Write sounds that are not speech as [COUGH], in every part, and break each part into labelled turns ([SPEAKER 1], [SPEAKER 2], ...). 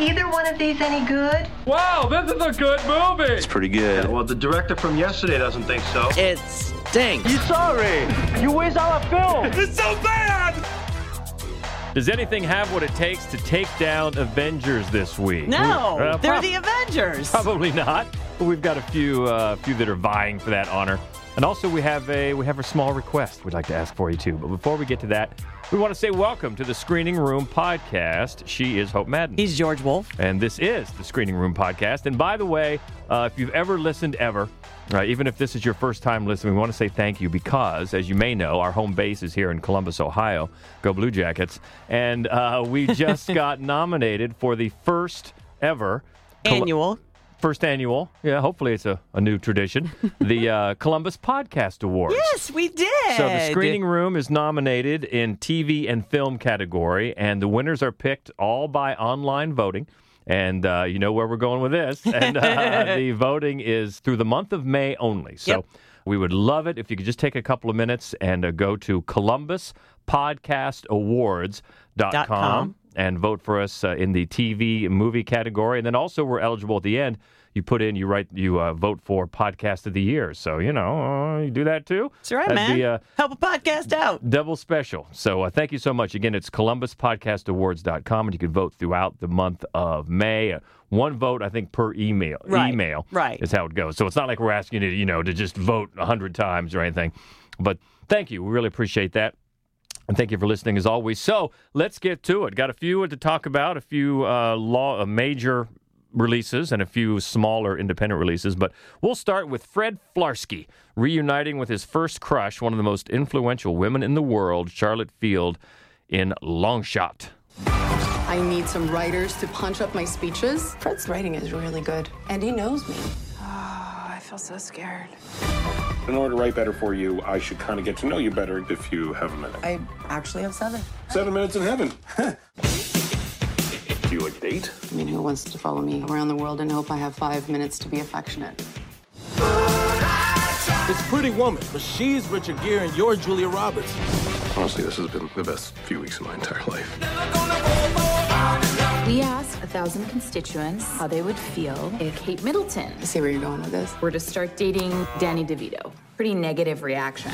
[SPEAKER 1] either one of these any good?
[SPEAKER 2] Wow, this is a good movie.
[SPEAKER 3] It's pretty good.
[SPEAKER 4] Well, the director from yesterday doesn't think so.
[SPEAKER 5] It stinks.
[SPEAKER 6] You sorry? You waste all our film. [LAUGHS]
[SPEAKER 2] It's so bad. Does anything have what it takes to take down Avengers this week?
[SPEAKER 5] No,
[SPEAKER 2] Uh,
[SPEAKER 5] they're
[SPEAKER 2] prob-
[SPEAKER 5] the Avengers.
[SPEAKER 2] Probably not. But we've got a few uh, few that are vying for that honor. And also we have a we have a small request we'd like to ask for you too. But before we get to that, we want to say welcome to the Screening Room podcast. She is Hope Madden.
[SPEAKER 5] He's George Wolf.
[SPEAKER 2] And this is the Screening Room podcast. And by the way, uh, if you've ever listened ever, uh, even if this is your first time listening, we want to say thank you because, as you may know, our home base is here in Columbus, Ohio. Go Blue Jackets. And uh, we [LAUGHS] just got nominated for the first ever
[SPEAKER 5] Annual.
[SPEAKER 2] First annual. Yeah, hopefully it's a, a new tradition. [LAUGHS] the uh, Columbus Podcast Awards.
[SPEAKER 5] Yes, we did.
[SPEAKER 2] So the screening room is nominated in TV and film category, and the winners are picked all by online voting. And uh, you know where we're going with this. And uh, [LAUGHS] the voting is through the month of May only. So
[SPEAKER 5] Yep.
[SPEAKER 2] we would love it if you could just take a couple of minutes and uh, go to ColumbusPodcastAwards.com
[SPEAKER 5] com.
[SPEAKER 2] and vote for us uh, in the TV movie category. And then also we're eligible at the end. You put in, you write, you uh, vote for podcast of the year. So you know, uh, you do that too.
[SPEAKER 5] That's right,
[SPEAKER 2] That'd
[SPEAKER 5] man.
[SPEAKER 2] Be, uh,
[SPEAKER 5] Help a podcast out.
[SPEAKER 2] double special. So uh, thank you so much. Again, it's ColumbusPodcastAwards.com, and you can vote throughout the month of May. Uh, one vote, I think, per email.
[SPEAKER 5] Right,
[SPEAKER 2] Email
[SPEAKER 5] right.
[SPEAKER 2] is how it goes. So it's not like we're asking you, to, you know, to just vote a hundred times or anything. But thank you. We really appreciate that. And thank you for listening as always. So let's get to it. Got a few to talk about, a few uh, law, uh, major releases and a few smaller independent releases. But we'll start with Fred Flarsky reuniting with his first crush, one of the most influential women in the world, Charlotte Field, in Long Shot.
[SPEAKER 7] I need some writers to punch up my speeches.
[SPEAKER 8] Fred's writing is really good.
[SPEAKER 7] And he knows me.
[SPEAKER 8] Ah, I feel so scared.
[SPEAKER 9] In order to write better for you, I should kind of get to know you better if you have a minute.
[SPEAKER 8] I actually have seven.
[SPEAKER 9] Seven minutes in heaven. [LAUGHS] Do you like date?
[SPEAKER 7] I mean, who wants to follow me around the world and hope I have five minutes to be affectionate?
[SPEAKER 6] It's Pretty Woman, but she's Richard Gere and you're Julia Roberts.
[SPEAKER 9] Honestly, this has been the best few weeks of my entire life.
[SPEAKER 10] We asked a thousand constituents how they would feel if Kate Middleton
[SPEAKER 7] I see where you're going with this.
[SPEAKER 10] were to start dating Danny DeVito. Pretty negative reaction.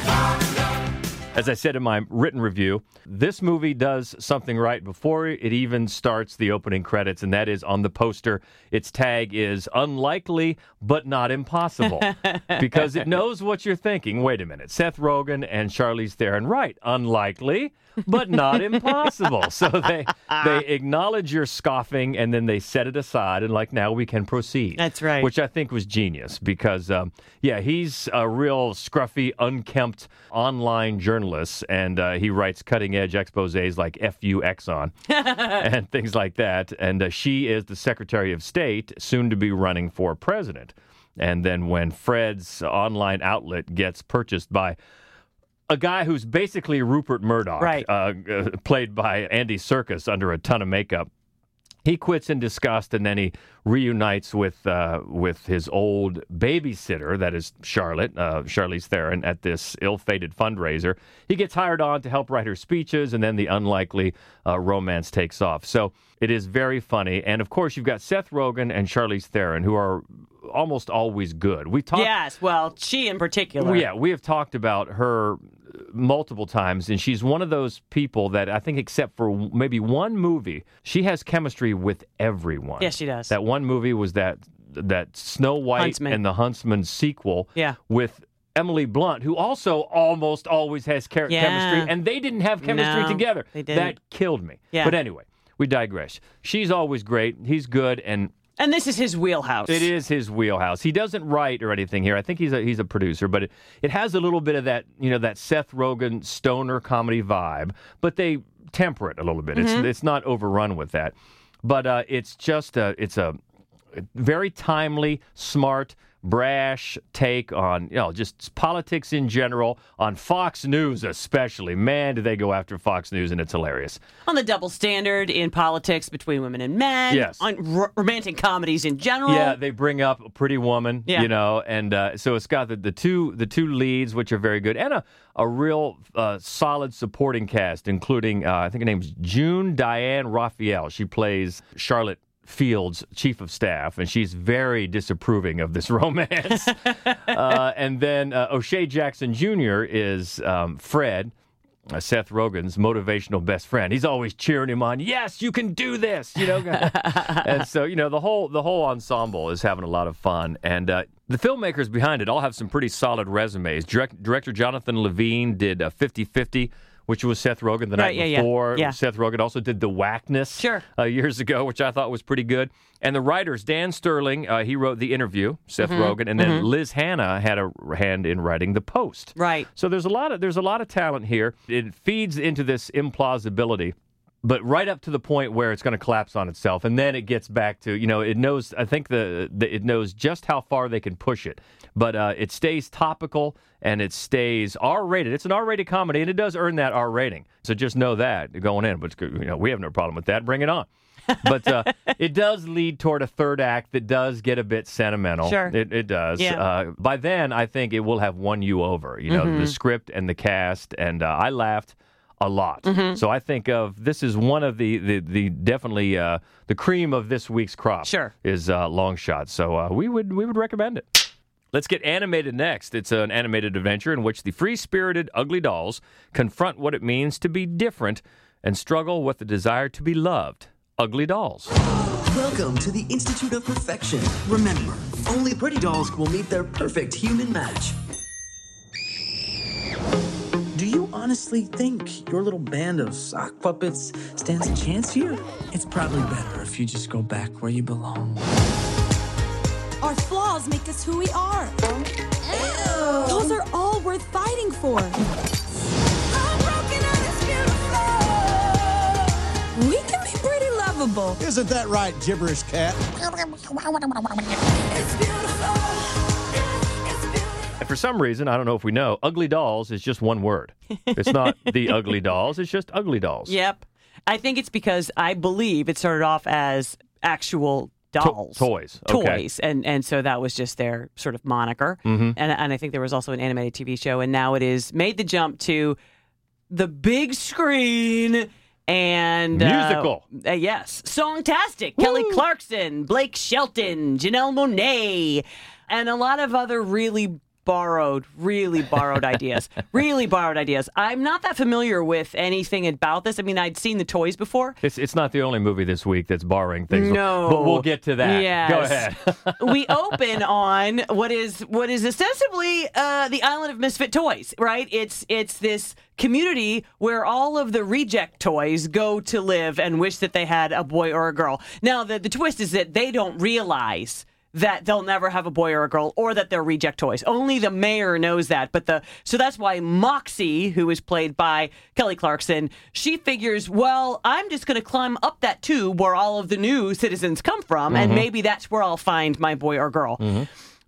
[SPEAKER 2] As I said in my written review, this movie does something right before it even starts the opening credits, and that is on the poster. Its tag is unlikely but not impossible [LAUGHS] because it knows what you're thinking. Wait a minute. Seth Rogen and Charlize Theron, right? Unlikely but not impossible. So they they [LAUGHS] acknowledge your scoffing and then they set it aside and like now we can proceed.
[SPEAKER 5] That's right.
[SPEAKER 2] Which I think was genius because um, yeah, he's a real scruffy, unkempt online journalist and uh, he writes cutting edge exposés like "fu Exxon" [LAUGHS] and things like that. And uh, she is the Secretary of State, soon to be running for president. And then when Fred's online outlet gets purchased by a guy who's basically Rupert Murdoch,
[SPEAKER 5] Right.
[SPEAKER 2] uh, uh, played by Andy Serkis under a ton of makeup. He quits in disgust and then he reunites with uh, with his old babysitter, that is Charlotte, uh, Charlize Theron, at this ill-fated fundraiser. He gets hired on to help write her speeches, and then the unlikely uh, romance takes off. So it is very funny, and of course you've got Seth Rogen and Charlize Theron, who are almost always good. We talked.
[SPEAKER 5] Yes, well, she in particular.
[SPEAKER 2] Well, yeah, we have talked about her multiple times, and she's one of those people that I think, except for maybe one movie, she has chemistry with everyone.
[SPEAKER 5] Yes, she does.
[SPEAKER 2] That one movie was that that Snow White
[SPEAKER 5] Huntsman.
[SPEAKER 2] and the Huntsman sequel.
[SPEAKER 5] Yeah.
[SPEAKER 2] with. Emily Blunt, who also almost always has char-
[SPEAKER 5] Yeah.
[SPEAKER 2] chemistry, and they didn't have chemistry
[SPEAKER 5] No,
[SPEAKER 2] together.
[SPEAKER 5] they didn't.
[SPEAKER 2] That killed me.
[SPEAKER 5] Yeah.
[SPEAKER 2] But anyway, we digress. She's always great. He's good, and
[SPEAKER 5] And this is his wheelhouse.
[SPEAKER 2] it is his wheelhouse. He doesn't write or anything here. I think he's a he's a producer, but it, it has a little bit of that you know that Seth Rogen stoner comedy vibe, but they temper it a little bit. It's it's not overrun with that, but uh, it's just a it's a very timely, smart, brash take on you know just politics in general on Fox News especially. Man, do they go after Fox News and it's hilarious.
[SPEAKER 5] On the double standard in politics between women and men.
[SPEAKER 2] Yes.
[SPEAKER 5] On r- romantic comedies in general.
[SPEAKER 2] Yeah, they bring up a Pretty Woman,
[SPEAKER 5] Yeah.
[SPEAKER 2] you know, and uh, so it's got the, the two the two leads, which are very good, and a a real uh, solid supporting cast, including uh, I think her name's June Diane Raphael. She plays Charlotte Fields, chief of staff, and she's very disapproving of this [LAUGHS] romance. [LAUGHS] uh, and then uh, O'Shea Jackson Jr. is um, Fred, uh, Seth Rogen's motivational best friend. He's always cheering him on. Yes, you can do this. You know, [LAUGHS] and so you know the whole the whole ensemble is having a lot of fun, and uh, the filmmakers behind it all have some pretty solid resumes. Direct, director Jonathan Levine did uh, 50-50 which was Seth Rogen the
[SPEAKER 5] Right,
[SPEAKER 2] night
[SPEAKER 5] yeah,
[SPEAKER 2] before.
[SPEAKER 5] yeah.
[SPEAKER 2] Seth Rogen also did The Whackness
[SPEAKER 5] Sure.
[SPEAKER 2] uh, years ago, which I thought was pretty good. And the writers, Dan Sterling, uh, he wrote The Interview, Seth
[SPEAKER 5] Mm-hmm.
[SPEAKER 2] Rogen, and then Liz Hanna had a hand in writing The Post.
[SPEAKER 5] Right.
[SPEAKER 2] So there's a lot of there's a lot of talent here. It feeds into this implausibility. But right up to the point where it's going to collapse on itself, and then it gets back to you know it knows. I think the, the it knows just how far they can push it, but uh, it stays topical and it stays R rated. It's an R rated comedy, and it does earn that R rating. So just know that going in. But you know we have no problem with that. Bring it on. but uh, [LAUGHS] it does lead toward a third act that does get a bit sentimental.
[SPEAKER 5] Sure.
[SPEAKER 2] It, it does.
[SPEAKER 5] Yeah.
[SPEAKER 2] Uh, by then, I think it will have won you over. You know,
[SPEAKER 5] Mm-hmm.
[SPEAKER 2] the script and the cast, and uh, I laughed a lot.
[SPEAKER 5] Mm-hmm.
[SPEAKER 2] So I think of this is one of the the, the definitely uh, the cream of this week's crop.
[SPEAKER 5] Sure.
[SPEAKER 2] is uh, long shot. So uh, we would we would recommend it. Let's get animated next. It's an animated adventure in which the free spirited ugly dolls confront what it means to be different and struggle with the desire to be loved. Ugly dolls.
[SPEAKER 3] Welcome to the Institute of Perfection. Remember, only pretty dolls will meet their perfect human match.
[SPEAKER 11] Honestly think your little band of sock puppets stands a chance here? It's probably better if you just go back where you belong.
[SPEAKER 12] Our flaws make us who we are. Those are all worth fighting for. We can be pretty lovable.
[SPEAKER 13] Isn't that right, gibberish cat?
[SPEAKER 2] For some reason, I don't know if we know, ugly dolls is just one word. It's not [LAUGHS] the ugly dolls, it's just ugly dolls.
[SPEAKER 5] Yep. I think it's because I believe it started off as actual dolls.
[SPEAKER 2] toys, okay.
[SPEAKER 5] Toys. And and so that was just their sort of moniker.
[SPEAKER 2] Mm-hmm.
[SPEAKER 5] And and I think there was also an animated TV show and now it is made the jump to the big screen and uh,
[SPEAKER 2] Musical.
[SPEAKER 5] uh, yes, songtastic. Kelly Clarkson, Blake Shelton, Janelle Monáe, and a lot of other really borrowed, really borrowed ideas. [LAUGHS] Really borrowed ideas. I'm not that familiar with anything about this. I mean, I'd seen the toys before.
[SPEAKER 2] It's, it's not the only movie this week that's borrowing things.
[SPEAKER 5] No.
[SPEAKER 2] But we'll get to that.
[SPEAKER 5] Yes.
[SPEAKER 2] Go ahead. [LAUGHS]
[SPEAKER 5] we [LAUGHS] open on what is what is ostensibly uh, the island of misfit toys, right? It's it's this community where all of the reject toys go to live and wish that they had a boy or a girl. Now the the twist is that they don't realize that they'll never have a boy or a girl or that they're reject toys. Only the mayor knows that. But the so that's why Moxie, who is played by Kelly Clarkson, she figures, well, I'm just going to climb up that tube where all of the new citizens come from, and maybe that's where I'll find my boy or girl.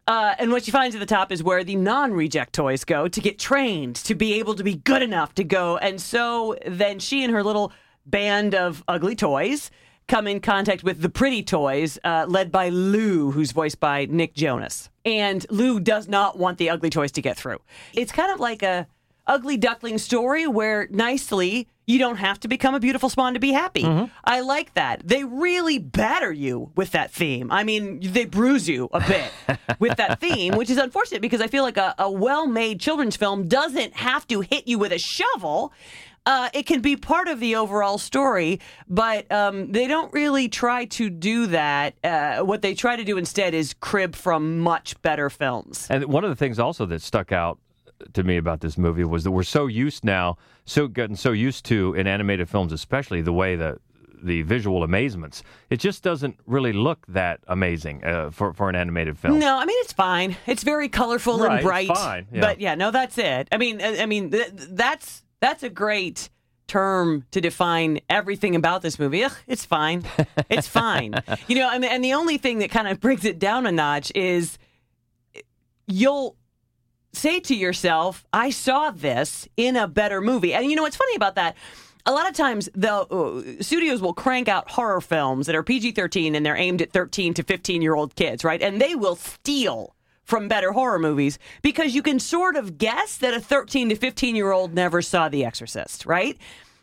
[SPEAKER 5] Uh, and what she finds at the top is where the non-reject toys go to get trained to be able to be good enough to go. And so then she and her little band of ugly toys come in contact with the pretty toys, uh, led by Lou, who's voiced by Nick Jonas. And Lou does not want the ugly toys to get through. It's kind of like a ugly duckling story where nicely you don't have to become a beautiful swan to be happy. I like that. They really batter you with that theme. I mean, they bruise you a bit [LAUGHS] with that theme, which is unfortunate because I feel like a, a well made children's film doesn't have to hit you with a shovel. Uh, it can be part of the overall story, but um, they don't really try to do that. Uh, what they try to do instead is crib from much better films.
[SPEAKER 2] And one of the things also that stuck out to me about this movie was that we're so used now, so gotten so used to in animated films, especially the way that the visual amazements. It just doesn't really look that amazing uh, for for an animated film.
[SPEAKER 5] No, I mean it's fine. It's very colorful
[SPEAKER 2] Right,
[SPEAKER 5] and
[SPEAKER 2] it's
[SPEAKER 5] bright.
[SPEAKER 2] fine, yeah.
[SPEAKER 5] But yeah, no, that's it. I mean, I I mean th- that's that's a great term to define everything about this movie. Ugh, it's fine. It's fine. [LAUGHS] you know, I mean, and the only thing that kind of brings it down a notch is you'll say to yourself, I saw this in a better movie. And you know what's funny about that? A lot of times the uh, studios will crank out horror films that are PG-13 and they're aimed at 13 to 15-year-old kids, right? And they will steal from better horror movies because you can sort of guess that a 13 to 15 year old never saw The Exorcist, right?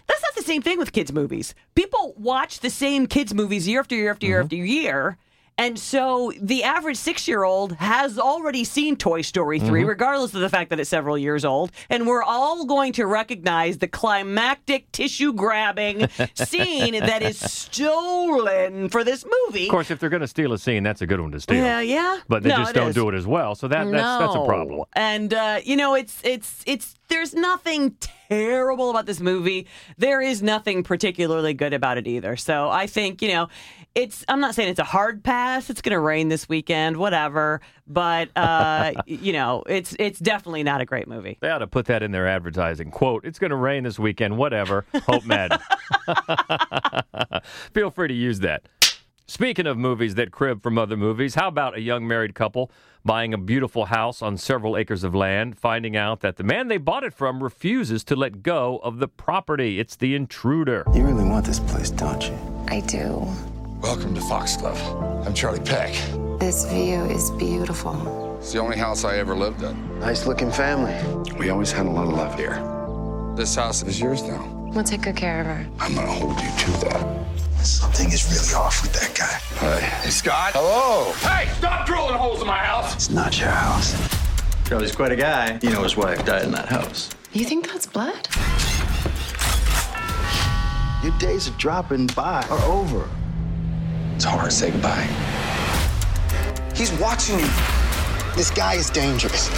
[SPEAKER 5] That's not the same thing with kids' movies. People watch the same kids' movies year after year after year mm-hmm. after year. And so the average six year old has already seen Toy Story 3, regardless of the fact that it's several years old. And we're all going to recognize the climactic tissue grabbing [LAUGHS] scene that is stolen for this movie.
[SPEAKER 2] Of course, if they're going to steal a scene, that's a good one to steal.
[SPEAKER 5] Yeah, yeah.
[SPEAKER 2] But they
[SPEAKER 5] No,
[SPEAKER 2] just don't
[SPEAKER 5] is.
[SPEAKER 2] do it as well. So that that's that's a problem.
[SPEAKER 5] And uh, you know, it's it's it's there's nothing terrible about this movie. There is nothing particularly good about it either. So I think you know, it's I'm not saying it's a hard pass. It's going to rain this weekend, whatever. But uh, [LAUGHS] you know, it's it's definitely not a great movie.
[SPEAKER 2] They ought to put that in their advertising. Quote, it's going to rain this weekend, whatever. Hope Madden. [LAUGHS] Feel free to use that. Speaking of movies that crib from other movies, how about a young married couple buying a beautiful house on several acres of land, finding out that the man they bought it from refuses to let go of the property? It's the intruder.
[SPEAKER 14] You really want this place, don't you?
[SPEAKER 15] I do.
[SPEAKER 16] Welcome to Foxglove. I'm Charlie Peck.
[SPEAKER 7] This view is beautiful.
[SPEAKER 16] It's the only house I ever lived in.
[SPEAKER 14] Nice looking family.
[SPEAKER 16] We always had a lot of love here. This house is yours now.
[SPEAKER 7] We'll take good care of her.
[SPEAKER 16] I'm gonna hold you to that. Something is really off with that guy. Hi. Hey, Scott. Hello. Hey, stop drilling holes in my house.
[SPEAKER 14] It's not your house.
[SPEAKER 17] Charlie's quite a guy. You know his wife died in that house.
[SPEAKER 7] You think that's blood?
[SPEAKER 14] Your days of dropping by are over.
[SPEAKER 16] It's hard to say goodbye.
[SPEAKER 14] He's watching you. This guy is dangerous.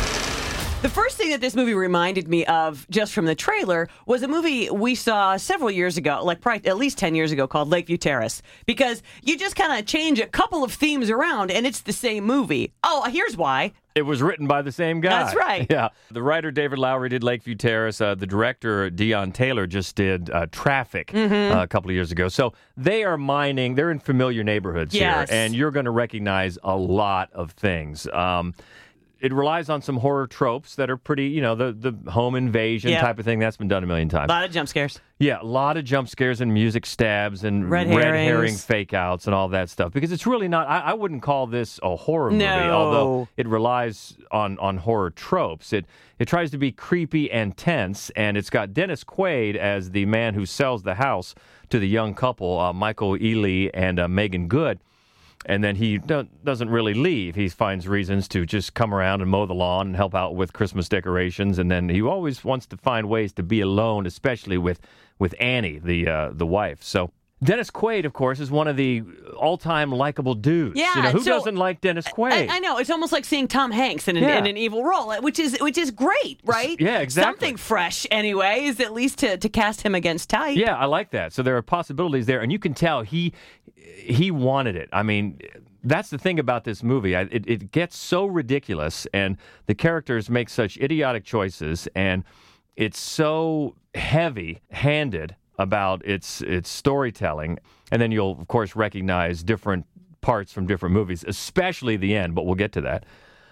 [SPEAKER 5] The first thing that this movie reminded me of, just from the trailer, was a movie we saw several years ago, like probably at least 10 years ago, called Lakeview Terrace. Because you just kind of change a couple of themes around and it's the same movie. Oh, here's why.
[SPEAKER 2] It was written by the same guy.
[SPEAKER 5] That's right. [LAUGHS]
[SPEAKER 2] Yeah. The writer David Loughery did Lakeview Terrace. Uh, the director Deon Taylor just did uh, Traffik
[SPEAKER 5] Mm-hmm.
[SPEAKER 2] uh, a couple of years ago. So they are mining. They're in familiar neighborhoods
[SPEAKER 5] Yes.
[SPEAKER 2] here, and you're going to recognize a lot of things. Um, it relies on some horror tropes that are pretty, you know, the the home invasion
[SPEAKER 5] Yep.
[SPEAKER 2] type of thing that's been done a million times.
[SPEAKER 5] A lot of jump scares.
[SPEAKER 2] Yeah, a lot of jump scares and music stabs and
[SPEAKER 5] Red
[SPEAKER 2] herring fake outs and all that stuff because it's really not. I, I wouldn't call this a horror movie,
[SPEAKER 5] No.
[SPEAKER 2] although it relies on on horror tropes. It it tries to be creepy and tense, and it's got Dennis Quaid as the man who sells the house to the young couple, uh, Michael Ealy and uh, Meagan Good. And then he do- doesn't really leave. He finds reasons to just come around and mow the lawn and help out with Christmas decorations. And then he always wants to find ways to be alone, especially with with Annie, the uh, the wife. So Dennis Quaid, of course, is one of the all-time likable dudes.
[SPEAKER 5] Yeah,
[SPEAKER 2] you know, who
[SPEAKER 5] so-
[SPEAKER 2] doesn't like Dennis Quaid?
[SPEAKER 5] I, I know it's almost like seeing Tom Hanks in an,
[SPEAKER 2] Yeah.
[SPEAKER 5] in an evil role, uh, which is which is great, right?
[SPEAKER 2] yeah, exactly.
[SPEAKER 5] Something fresh, anyway, is at least to, to cast him against type.
[SPEAKER 2] Yeah, I like that. So there are possibilities there, and you can tell he he wanted it. I mean, that's the thing about this movie. I, it, it gets so ridiculous, and the characters make such idiotic choices, and it's so heavy-handed about its its storytelling. And then you'll of course recognize different parts from different movies, especially the end. But we'll get to that.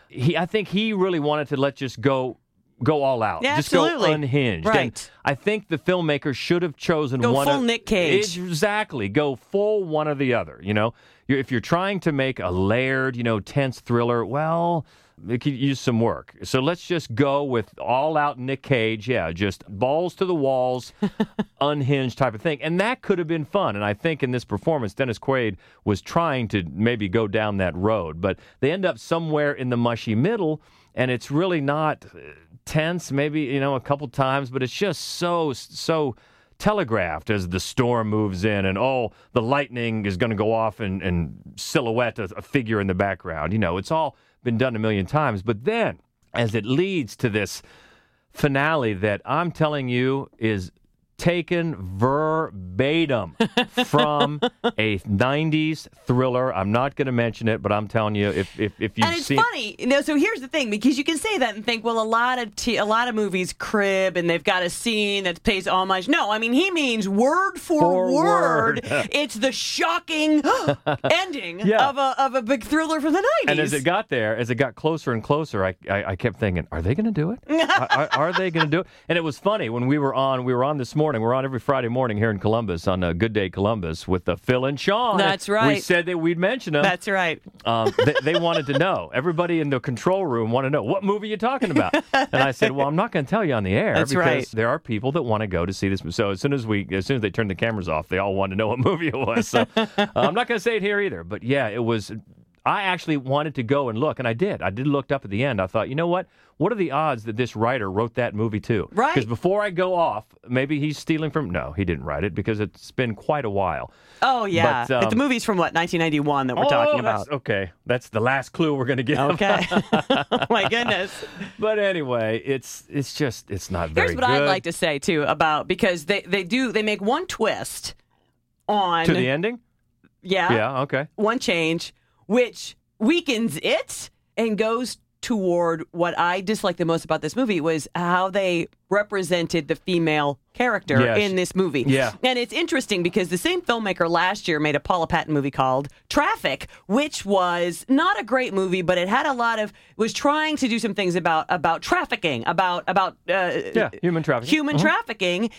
[SPEAKER 2] He, I think he really wanted to let just go. Go all out,
[SPEAKER 5] Yeah,
[SPEAKER 2] just
[SPEAKER 5] absolutely.
[SPEAKER 2] go unhinged.
[SPEAKER 5] Right.
[SPEAKER 2] And I think the filmmaker should have chosen
[SPEAKER 5] Go
[SPEAKER 2] one
[SPEAKER 5] full
[SPEAKER 2] of,
[SPEAKER 5] Nick Cage.
[SPEAKER 2] Exactly. Go full one or the other. You know, you're, if you're trying to make a layered, you know, tense thriller, well, it could use some work. So let's just go with all out Nick Cage. Yeah, just balls to the walls, [LAUGHS] unhinged type of thing. And that could have been fun. And I think in this performance, Dennis Quaid was trying to maybe go down that road, but they end up somewhere in the mushy middle, and it's really not uh, tense, maybe, you know, a couple times, but it's just so, so telegraphed as the storm moves in and oh the lightning is going to go off and, and silhouette a, a figure in the background you know it's all been done a million times but then as it leads to this finale that i'm telling you is taken verbatim from [LAUGHS] a 90s thriller i'm not going to mention it but i'm telling you if if, if you've
[SPEAKER 5] and it's
[SPEAKER 2] seen
[SPEAKER 5] funny, you know. So here's the thing, because you can say that and think, well, a lot of t- a lot of movies crib and they've got a scene that pays homage. No, I mean he means word for,
[SPEAKER 2] For
[SPEAKER 5] word.
[SPEAKER 2] word. [LAUGHS]
[SPEAKER 5] it's the shocking [LAUGHS] ending
[SPEAKER 2] Yeah.
[SPEAKER 5] of a of a big thriller from the '90s.
[SPEAKER 2] And as it got there, as it got closer and closer, I I, I kept thinking, are they going to do it? are, are- are they going to do it? And it was funny when we were on we were on this morning. Morning. We're on every Friday morning here in Columbus on a Good Day Columbus with uh, Phil and Sean.
[SPEAKER 5] That's right.
[SPEAKER 2] We said that we'd mention them.
[SPEAKER 5] That's right.
[SPEAKER 2] Um, they, they wanted to know. Everybody in the control room wanted to know what movie you're talking about. And I said, "Well, I'm not going to tell you on the air
[SPEAKER 5] That's
[SPEAKER 2] because
[SPEAKER 5] right.
[SPEAKER 2] there are people that want to go to see this." So as soon as we, as soon as they turned the cameras off, they all wanted to know what movie it was. So uh, I'm not going to say it here either. But yeah, it was. I actually wanted to go and look, and I did. I did looked up at the end. I thought, you know what? What are the odds that this writer wrote that movie too?
[SPEAKER 5] Right.
[SPEAKER 2] Because before I go off, maybe he's stealing from. No, he didn't write it because it's been quite a while.
[SPEAKER 5] Oh yeah,
[SPEAKER 2] But, um,
[SPEAKER 5] the movie's from what 1991 that we're
[SPEAKER 2] Oh,
[SPEAKER 5] talking
[SPEAKER 2] that's-
[SPEAKER 5] about.
[SPEAKER 2] Okay, that's the last clue we're going to give.
[SPEAKER 5] Okay. [LAUGHS] [LAUGHS] My goodness.
[SPEAKER 2] But anyway, it's it's just it's not very
[SPEAKER 5] Here's what
[SPEAKER 2] good.
[SPEAKER 5] I'd like to say too about because they they do they make one twist on
[SPEAKER 2] to the ending.
[SPEAKER 5] Yeah.
[SPEAKER 2] Yeah. Okay.
[SPEAKER 5] One change which weakens it and goes toward what I disliked the most about this movie was how they represented the female character
[SPEAKER 2] Yes.
[SPEAKER 5] in this movie.
[SPEAKER 2] Yeah.
[SPEAKER 5] And it's interesting because the same filmmaker last year made a Paula Patton movie called Traffik, which was not a great movie, but it had a lot of was trying to do some things about about trafficking, about about uh,
[SPEAKER 2] Yeah. Human trafficking.
[SPEAKER 5] human
[SPEAKER 2] Mhm.
[SPEAKER 5] trafficking,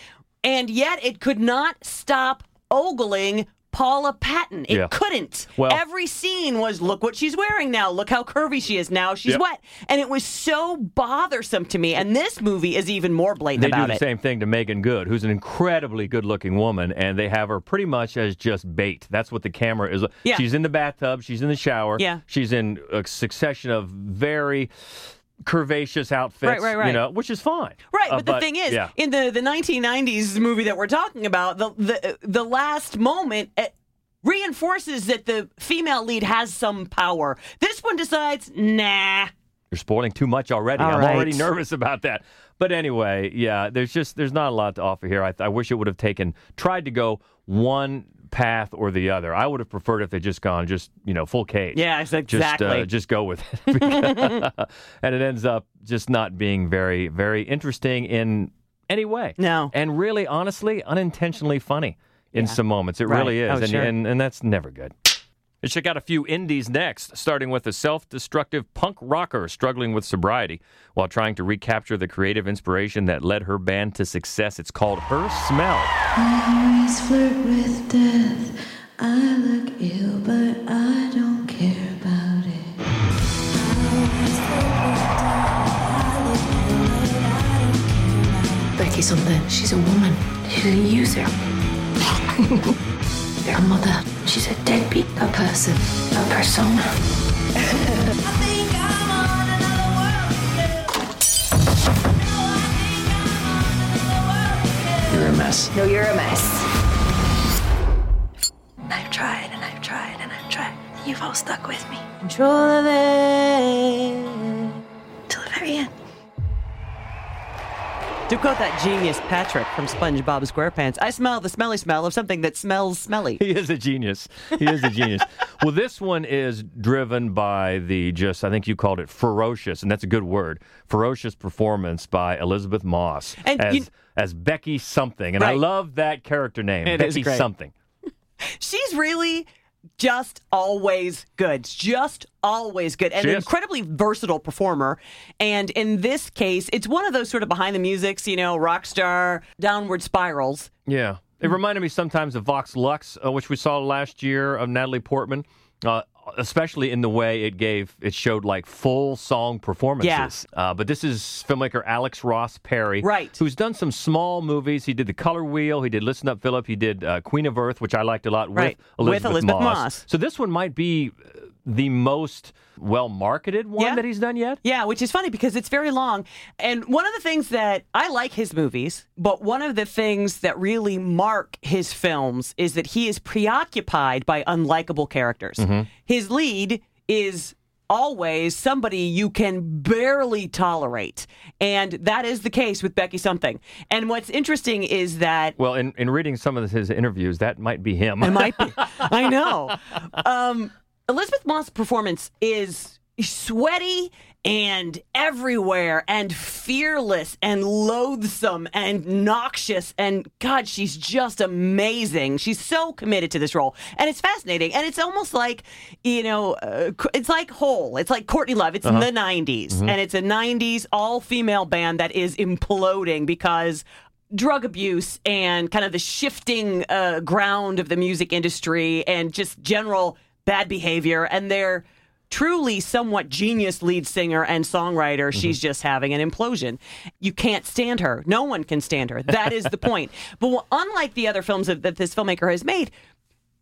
[SPEAKER 5] and yet it could not stop ogling Paula Patton. It
[SPEAKER 2] Yeah.
[SPEAKER 5] couldn't.
[SPEAKER 2] Well-
[SPEAKER 5] Every scene was look what she's wearing now, look how curvy she is now, she's
[SPEAKER 2] Yep.
[SPEAKER 5] wet. And it was so bothersome to me. And this movie is even more blatant
[SPEAKER 2] They do the
[SPEAKER 5] it.
[SPEAKER 2] same thing to Meagan Good, who's an incredibly good-looking woman, and they have her pretty much as just bait. That's what the camera is.
[SPEAKER 5] Yeah.
[SPEAKER 2] She's in the bathtub. She's in the shower.
[SPEAKER 5] Yeah.
[SPEAKER 2] She's in a succession of very curvaceous outfits.
[SPEAKER 5] Right, right, right.
[SPEAKER 2] You know, which is fine.
[SPEAKER 5] Right,
[SPEAKER 2] Uh,
[SPEAKER 5] but, the thing is,
[SPEAKER 2] yeah.
[SPEAKER 5] in the, the 1990s movie that we're talking about, the the, the last moment reinforces that the female lead has some power. This one decides, nah.
[SPEAKER 2] You're spoiling too much already.
[SPEAKER 5] All
[SPEAKER 2] I'm
[SPEAKER 5] right.
[SPEAKER 2] already nervous about that. But anyway, yeah, there's just there's not a lot to offer here. I, I wish it would have taken tried to go one path or the other. I would have preferred if they just gone just you know full cage.
[SPEAKER 5] Yeah, it's
[SPEAKER 2] Just,
[SPEAKER 5] exactly.
[SPEAKER 2] uh, just go with [LAUGHS] it, [LAUGHS] and it ends up just not being very very interesting in any way.
[SPEAKER 5] No,
[SPEAKER 2] and really, honestly, unintentionally funny in some moments. It
[SPEAKER 5] Right.
[SPEAKER 2] really is,
[SPEAKER 5] Oh,
[SPEAKER 2] and,
[SPEAKER 5] sure.
[SPEAKER 2] and and that's never good. Let's check out a few indies next, starting with a self destructive punk rocker struggling with sobriety while trying to recapture the creative inspiration that led her band to success. It's called Her Smell.
[SPEAKER 15] I always flirt with death. I look ill, but I don't care about it.
[SPEAKER 10] Becky something. She's a woman. She's a user. [LAUGHS] a mother. She's a deadbeat. A person. A persona. [LAUGHS]
[SPEAKER 17] You're a mess.
[SPEAKER 10] No, you're a mess.
[SPEAKER 15] I've tried and I've tried and I've tried. You've all stuck with me. Control of it.
[SPEAKER 5] To quote that genius Patrick from SpongeBob SquarePants, I smell the smelly smell of something that smells smelly.
[SPEAKER 2] He is a genius. He is a genius. [LAUGHS] well, this one is driven by the just, I think you called it ferocious, and that's a good word, ferocious performance by Elisabeth Moss
[SPEAKER 5] And
[SPEAKER 2] as,
[SPEAKER 5] you-
[SPEAKER 2] as Becky something. And I love that character name,
[SPEAKER 5] It
[SPEAKER 2] Becky something. [LAUGHS]
[SPEAKER 5] She's really just always good. Just always good. And
[SPEAKER 2] She
[SPEAKER 5] an
[SPEAKER 2] is.
[SPEAKER 5] incredibly versatile performer. And in this case, it's one of those sort of behind the musics, you know, rock star downward spirals.
[SPEAKER 2] Yeah. It reminded me sometimes of Vox Lux, uh, which we saw last year of Natalie Portman. Uh, especially in the way it gave, it showed like full song performances. Uh, but this is filmmaker Alex Ross Perry,
[SPEAKER 5] Right.
[SPEAKER 2] Who's done some small movies. He did The Color Wheel. He did Listen Up, Philip. He did uh, Queen of Earth, which I liked a lot with
[SPEAKER 5] Right. With
[SPEAKER 2] Elisabeth,
[SPEAKER 5] Elisabeth
[SPEAKER 2] Moss.
[SPEAKER 5] Moss.
[SPEAKER 2] So this one might be uh, the most well marketed one
[SPEAKER 5] Yeah.
[SPEAKER 2] that he's done yet.
[SPEAKER 5] Yeah, which is funny because it's very long. And one of the things that I like his movies, but one of the things that really mark his films is that he is preoccupied by unlikable characters. His lead is always somebody you can barely tolerate. And that is the case with Becky Something. And what's interesting is that
[SPEAKER 2] Well, in, in reading some of his interviews, that might be him.
[SPEAKER 5] It might be. [LAUGHS] I know. Um, Elisabeth Moss' performance is sweaty and everywhere and fearless and loathsome and noxious and God, she's just amazing. She's so committed to this role, and it's fascinating. And it's almost like you know, uh, it's like Hole. It's like Courtney Love. It's
[SPEAKER 2] Uh-huh.
[SPEAKER 5] the '90s,
[SPEAKER 2] Mhm.
[SPEAKER 5] and it's a '90s all-female band that is imploding because drug abuse and kind of the shifting uh, ground of the music industry and just general bad behavior. And their truly somewhat genius lead singer and songwriter, mm-hmm. she's just having an implosion. You can't stand her. No one can stand her. That is the point. [LAUGHS] But unlike the other films that that this filmmaker has made,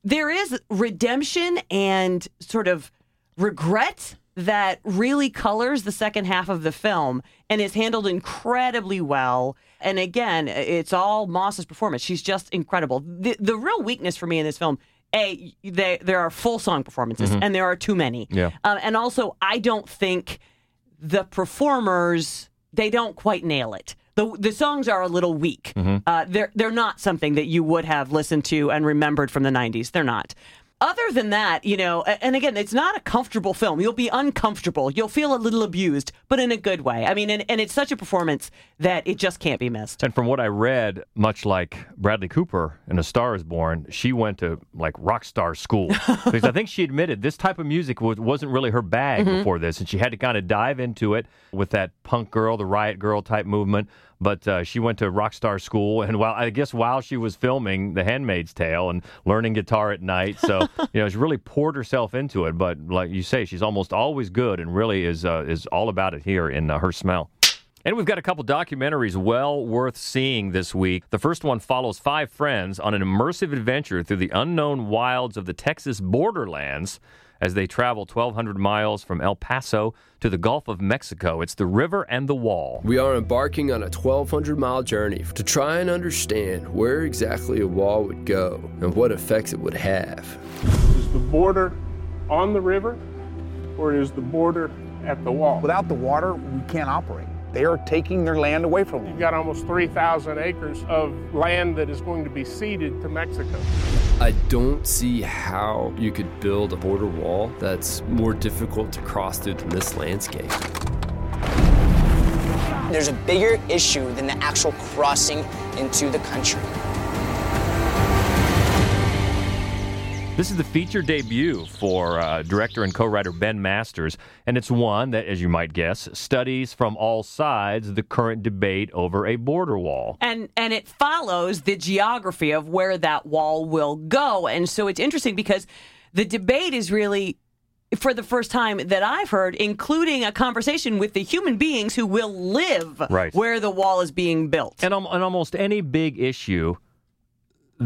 [SPEAKER 5] there is redemption and sort of regret that really colors the second half of the film and is handled incredibly well. And again, it's all Moss's performance. She's just incredible. The, the real weakness for me in this film, A, they, there are full song performances,
[SPEAKER 2] Mhm.
[SPEAKER 5] and there are too many.
[SPEAKER 2] Yeah.
[SPEAKER 5] Um, and also, I don't think the performers, they don't quite nail it. The, the songs are a little weak.
[SPEAKER 2] Mhm.
[SPEAKER 5] Uh, they're they're not something that you would have listened to and remembered from the '90s. They're not. Other than that, you know, and again, it's not a comfortable film. You'll be uncomfortable. You'll feel a little abused, but in a good way. I mean, and, and it's such a performance that it just can't be missed.
[SPEAKER 2] And from what I read, much like Bradley Cooper in A Star is Born, she went to like rock star school. [LAUGHS] because I think she admitted this type of music was, wasn't really her bag
[SPEAKER 18] Mhm.
[SPEAKER 2] before this. And she had to kind of dive into it with that punk girl, the riot girl type movement. But uh, she went to rock star school. And while I guess while she was filming The Handmaid's Tale and learning guitar at night. So, [LAUGHS] you know, she really poured herself into it. But like you say, she's almost always good and really is, uh, is all about it here in uh, her smell. And we've got a couple documentaries well worth seeing this week. The first one follows five friends on an immersive adventure through the unknown wilds of the Texas borderlands as they travel 1,200 miles from El Paso to the Gulf of Mexico. It's the river and the wall.
[SPEAKER 18] We are embarking on a 1,200 mile journey to try and understand where exactly a wall would go and what effects it would have.
[SPEAKER 19] Is the border on the river or is the border at the wall?
[SPEAKER 20] Without the water, we can't operate. They are taking their land away from them.
[SPEAKER 19] You've got almost 3,000 acres of land that is going to be ceded to Mexico.
[SPEAKER 18] I don't see how you could build a border wall that's more difficult to cross through than this landscape.
[SPEAKER 21] There's a bigger issue than the actual crossing into the country.
[SPEAKER 2] This is the feature debut for uh, director and co writer Ben Masters, and it's one that, as you might guess, studies from all sides the current debate over a border wall.
[SPEAKER 5] and and it follows the geography of where that wall will go and so it's interesting because the debate is really for the first time that I've heard including a conversation with the human beings who will live
[SPEAKER 2] Right.
[SPEAKER 5] where the wall is being built
[SPEAKER 2] And on, on almost any big issue,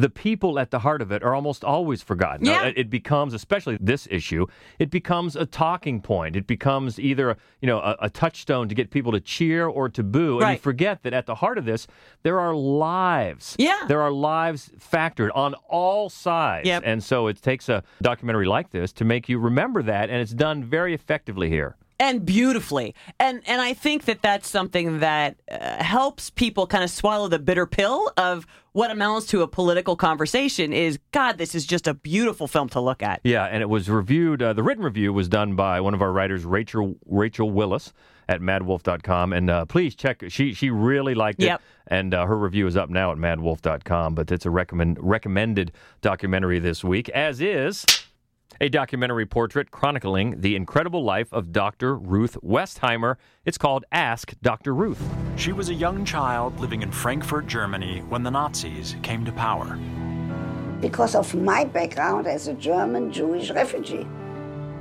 [SPEAKER 2] the people at the heart of it are almost always forgotten.
[SPEAKER 5] Yeah.
[SPEAKER 2] It, it becomes, especially this issue, it becomes a talking point. It becomes either you know a, a touchstone to get people to cheer or to boo, and you forget that at the heart of this there are lives.
[SPEAKER 5] Yeah.
[SPEAKER 2] there are lives factored on all sides,
[SPEAKER 5] Yep.
[SPEAKER 2] and so it takes a documentary like this to make you remember that, and it's done very effectively here.
[SPEAKER 5] And beautifully and and I think that that's something that uh, helps people kind of swallow the bitter pill of what amounts to a political conversation is god this is just a beautiful film to look at
[SPEAKER 2] Yeah, and it was reviewed. Uh, the written review was done by one of our writers, Rachel Rachel Willis at MaddWolf.com, and uh, please check. She she really liked it,
[SPEAKER 5] Yep.
[SPEAKER 2] and uh, her review is up now at MaddWolf.com. But it's a recommend recommended documentary this week, as is. A documentary portrait chronicling the incredible life of Dr. Ruth Westheimer. It's called Ask Dr. Ruth.
[SPEAKER 22] She was a young child living in Frankfurt, Germany when the Nazis came to power.
[SPEAKER 23] Because of my background as a German Jewish refugee,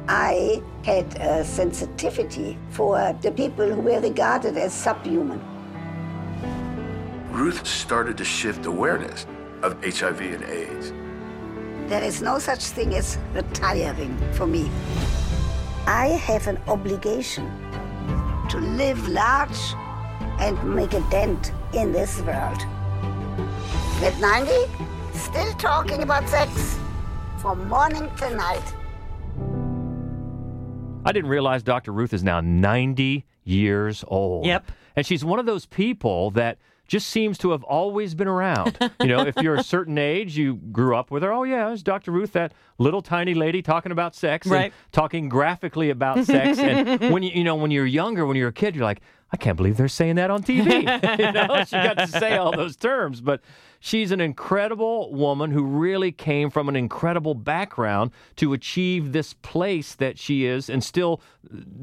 [SPEAKER 23] I had a sensitivity for the people who were regarded as subhuman.
[SPEAKER 16] Ruth started to shift awareness of HIV and AIDS.
[SPEAKER 23] There is no such thing as retiring for me. I have an obligation to live large and make a dent in this world. At 90, still talking about sex from morning till night.
[SPEAKER 2] I didn't realize Dr. Ruth is now 90 years old.
[SPEAKER 5] Yep.
[SPEAKER 2] And she's one of those people that just seems to have always been around. You know, if you're a certain age, you grew up with her. Oh, yeah, it's Dr. Ruth, that little tiny lady talking about sex
[SPEAKER 5] Right.
[SPEAKER 2] talking graphically about sex. [LAUGHS] And when you, you know, when you're younger, when you're a kid, you're like, I can't believe they're saying that on TV. [LAUGHS] you know, she got to say all those terms, but she's an incredible woman who really came from an incredible background to achieve this place that she is and still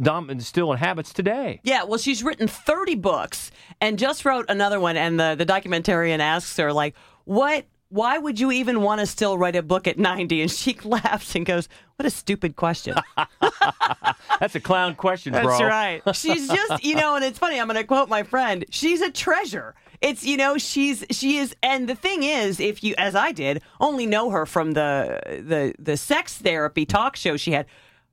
[SPEAKER 2] dom- still inhabits today.
[SPEAKER 5] Yeah, well, she's written 30 books and just wrote another one. And the, the documentarian asks her, like, what why would you even want to still write a book at 90? And she [LAUGHS] laughs and goes, What a stupid question. [LAUGHS] [LAUGHS]
[SPEAKER 2] That's a clown question, bro.
[SPEAKER 5] That's right. She's just, you know, and it's funny. I'm going to quote my friend. She's a treasure. It's, you know, she's, she is, and the thing is, if you, as I did, only know her from the, the, the sex therapy talk show she had.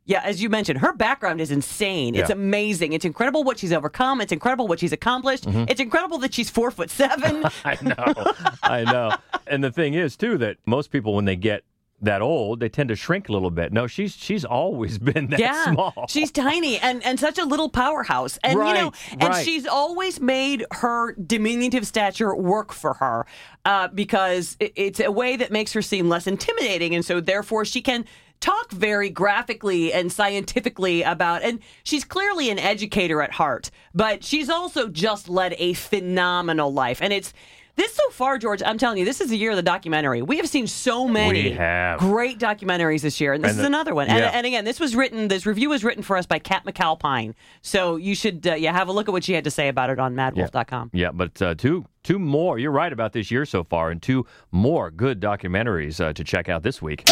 [SPEAKER 5] Yeah, as you mentioned, her background is insane. It's amazing. It's incredible what she's overcome. It's incredible what she's accomplished.
[SPEAKER 2] Mhm.
[SPEAKER 5] It's incredible that she's four foot seven. [LAUGHS]
[SPEAKER 2] I know. I know. And the thing is, too, that most people, when they get that old, they tend to shrink a little bit. No, she's she's always [LAUGHS] been that
[SPEAKER 5] yeah,
[SPEAKER 2] small.
[SPEAKER 5] she's tiny and and such a little powerhouse, and you know,
[SPEAKER 2] Right,
[SPEAKER 5] and
[SPEAKER 2] right.
[SPEAKER 5] she's always made her diminutive stature work for her, uh, because it, it's a way that makes her seem less intimidating, and so therefore she can talk very graphically and scientifically about and she's clearly an educator at heart but she's also just led a phenomenal life and it's this so far george i'm telling you this is the year of the documentary we have seen so many great documentaries this year and this
[SPEAKER 2] And
[SPEAKER 5] is
[SPEAKER 2] the-
[SPEAKER 5] another one and,
[SPEAKER 2] yeah.
[SPEAKER 5] and again this was written this review was written for us by kat mcalpine so you should uh, yeah have a look at what she had to say about it on maddwolf.com
[SPEAKER 2] Yeah, but uh, two two more. You're right about this year so far, and two more good documentaries uh, to check out this week.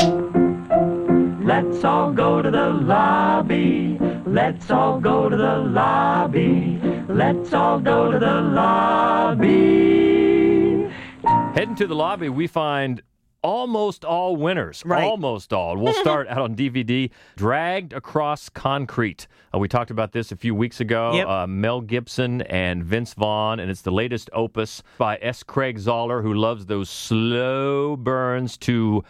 [SPEAKER 24] Let's all go to the lobby. Let's all go to the lobby. Let's all go to the lobby.
[SPEAKER 2] Heading to the lobby, we find almost all winners. Almost all. We'll [LAUGHS] start out on DVD. Dragged Across Concrete. Uh, we talked about this a few weeks ago.
[SPEAKER 5] Yep.
[SPEAKER 2] Uh, Mel Gibson and Vince Vaughn, and it's the latest opus by S. Craig Zahler, who loves those slow burns to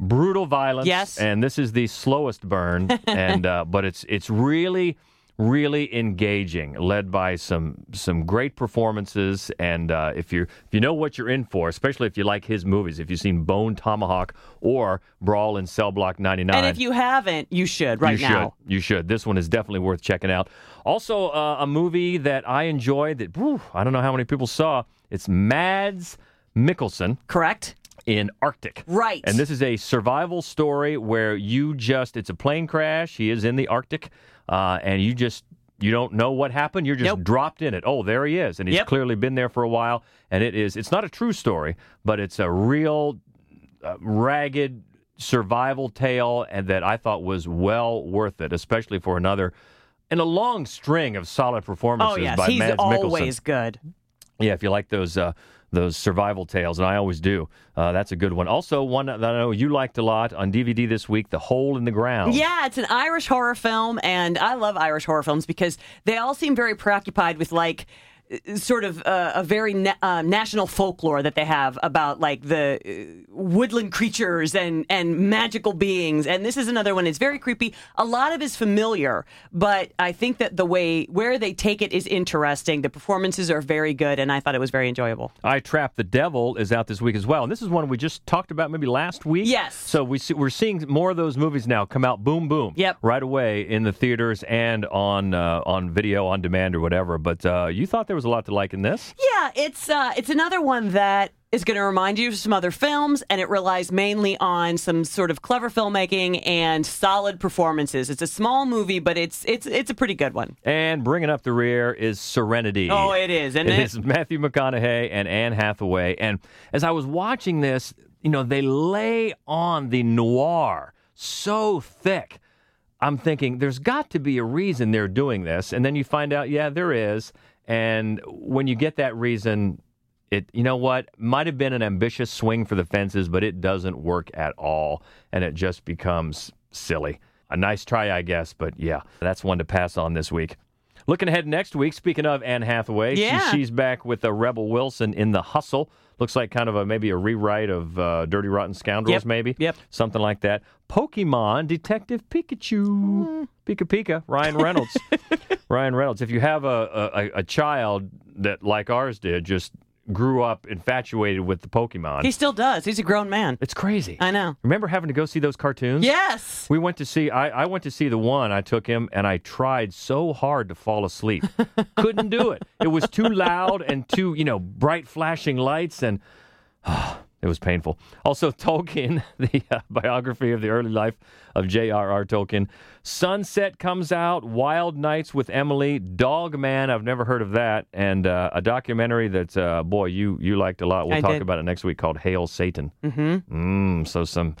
[SPEAKER 2] brutal violence.
[SPEAKER 5] Yes.
[SPEAKER 2] And this is the slowest burn, [LAUGHS] and uh, but it's it's really really engaging, led by some some great performances. And uh, if you if you know what you're in for, especially if you like his movies, if you've seen Bone Tomahawk or Brawl in Cell Block 99,
[SPEAKER 5] and if you haven't you should right
[SPEAKER 2] you
[SPEAKER 5] now
[SPEAKER 2] should. You should. This one is definitely worth checking out. Also, uh, a movie that I enjoyed that whew, I don't know how many people saw. It's Mads Mikkelsen.
[SPEAKER 5] Correct.
[SPEAKER 2] In Arctic.
[SPEAKER 5] Right.
[SPEAKER 2] And this is a survival story where you just, it's a plane crash. He is in the Arctic, uh, and you just, you don't know what happened. You're just dropped in it. Oh, there he is. And he's
[SPEAKER 5] Yep.
[SPEAKER 2] clearly been there for a while. And it is, it's not a true story, but it's a real uh, ragged survival tale and that I thought was well worth it, especially for another and a long string of solid performances
[SPEAKER 5] oh yes
[SPEAKER 2] by
[SPEAKER 5] he's
[SPEAKER 2] Mads
[SPEAKER 5] always good
[SPEAKER 2] Yeah, if you like those uh, those survival tales, and I always do, uh, that's a good one. Also, one that I know you liked a lot on DVD this week, "The Hole in the Ground."
[SPEAKER 5] Yeah, it's an Irish horror film, and I love Irish horror films because they all seem very preoccupied with like sort of uh, a very na- uh, national folklore that they have about like the uh, woodland creatures and and magical beings. And this is another one. It's very creepy. A lot of is familiar, but I think that the way where they take it is interesting. The performances are very good, and I thought it was very enjoyable.
[SPEAKER 2] I Trap the Devil is out this week as well, and this is one we just talked about maybe last week.
[SPEAKER 5] Yes.
[SPEAKER 2] So we see, we're seeing more of those movies now come out, boom, boom.
[SPEAKER 5] Yep.
[SPEAKER 2] Right away in the theaters and on uh, on video on demand or whatever. But uh, you thought there was a lot to like in this.
[SPEAKER 5] Yeah, it's uh, it's another one that is going to remind you of some other films, and it relies mainly on some sort of clever filmmaking and solid performances. It's a small movie, but it's it's it's a pretty good one.
[SPEAKER 2] And bringing up the rear is Serenity.
[SPEAKER 5] Oh, it and it?
[SPEAKER 2] It is Matthew McConaughey and Anne Hathaway. And as I was watching this, you know, they lay on the noir so thick. I'm thinking there's got to be a reason they're doing this. And then you find out, yeah, there is. And when you get that reason, it you know what might have been an ambitious swing for the fences, but it doesn't work at all, and it just becomes silly. A nice try, I guess, but yeah, that's one to pass on this week. Looking ahead next week, speaking of Anne Hathaway, she- she's back with a Rebel Wilson in The Hustle. Looks like kind of a maybe a rewrite of uh, Dirty Rotten Scoundrels,
[SPEAKER 5] Yep.
[SPEAKER 2] maybe.
[SPEAKER 5] Yep.
[SPEAKER 2] Something like that. Pokemon Detective Pikachu. Pika Pika. Ryan Reynolds. [LAUGHS] Ryan Reynolds. If you have a, a, a child that, like ours did, just grew up infatuated with the Pokemon.
[SPEAKER 5] He still does. He's a grown man.
[SPEAKER 2] It's crazy.
[SPEAKER 5] I know.
[SPEAKER 2] Remember having to go see those cartoons?
[SPEAKER 5] Yes.
[SPEAKER 2] We went to see. I, I went to see the one. I took him, and I tried so hard to fall asleep. [LAUGHS] Couldn't do it. It was too loud and too, you know, bright flashing lights, and [SIGHS] ah. It was painful. Also, [LAUGHS] Tolkien, the uh, biography of the early life of J.R.R. Tolkien. Sunset comes out. Wild Nights with Emily. Dog Man. I've never heard of that. And uh, a documentary that, uh, boy, you you liked a lot. We'll
[SPEAKER 5] I
[SPEAKER 2] talk
[SPEAKER 5] did.
[SPEAKER 2] about it next week called Hail Satan.
[SPEAKER 5] Mm-hmm.
[SPEAKER 2] Mm, so some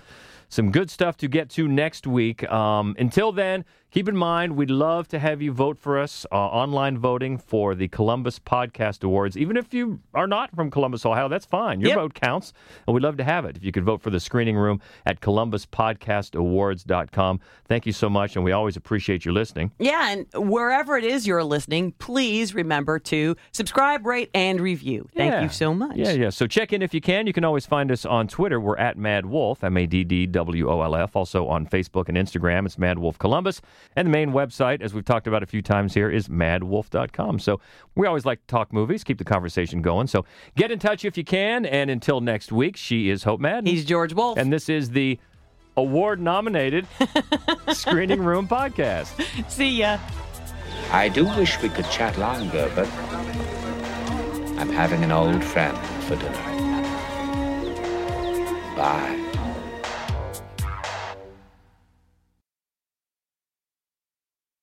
[SPEAKER 2] some good stuff to get to next week. Um, until then, keep in mind we'd love to have you vote for us uh, online voting for the Columbus Podcast Awards. Even if you are not from Columbus, Ohio, that's fine. Your
[SPEAKER 5] Yep.
[SPEAKER 2] vote counts, and we'd love to have it. If you could vote for the screening room at columbuspodcastawards.com. Thank you so much, and we always appreciate you listening.
[SPEAKER 5] Yeah, and wherever it is you're listening, please remember to subscribe, rate, and review. Thank
[SPEAKER 2] Yeah.
[SPEAKER 5] you so much.
[SPEAKER 2] Yeah, yeah. So check in if you can. You can always find us on Twitter. We're at MaddWolf, M A D D W O L F. Also on Facebook and Instagram, it's MaddWolf Columbus. And the main website, as we've talked about a few times here, is maddwolf.com. So we always like to talk movies, keep the conversation going. So get in touch if you can. And until next week, she is Hope Madden.
[SPEAKER 5] He's George Wolf.
[SPEAKER 2] And this is the award nominated [LAUGHS] Screening Room Podcast.
[SPEAKER 5] See ya.
[SPEAKER 25] I do wish we could chat longer, but I'm having an old friend for dinner. Bye.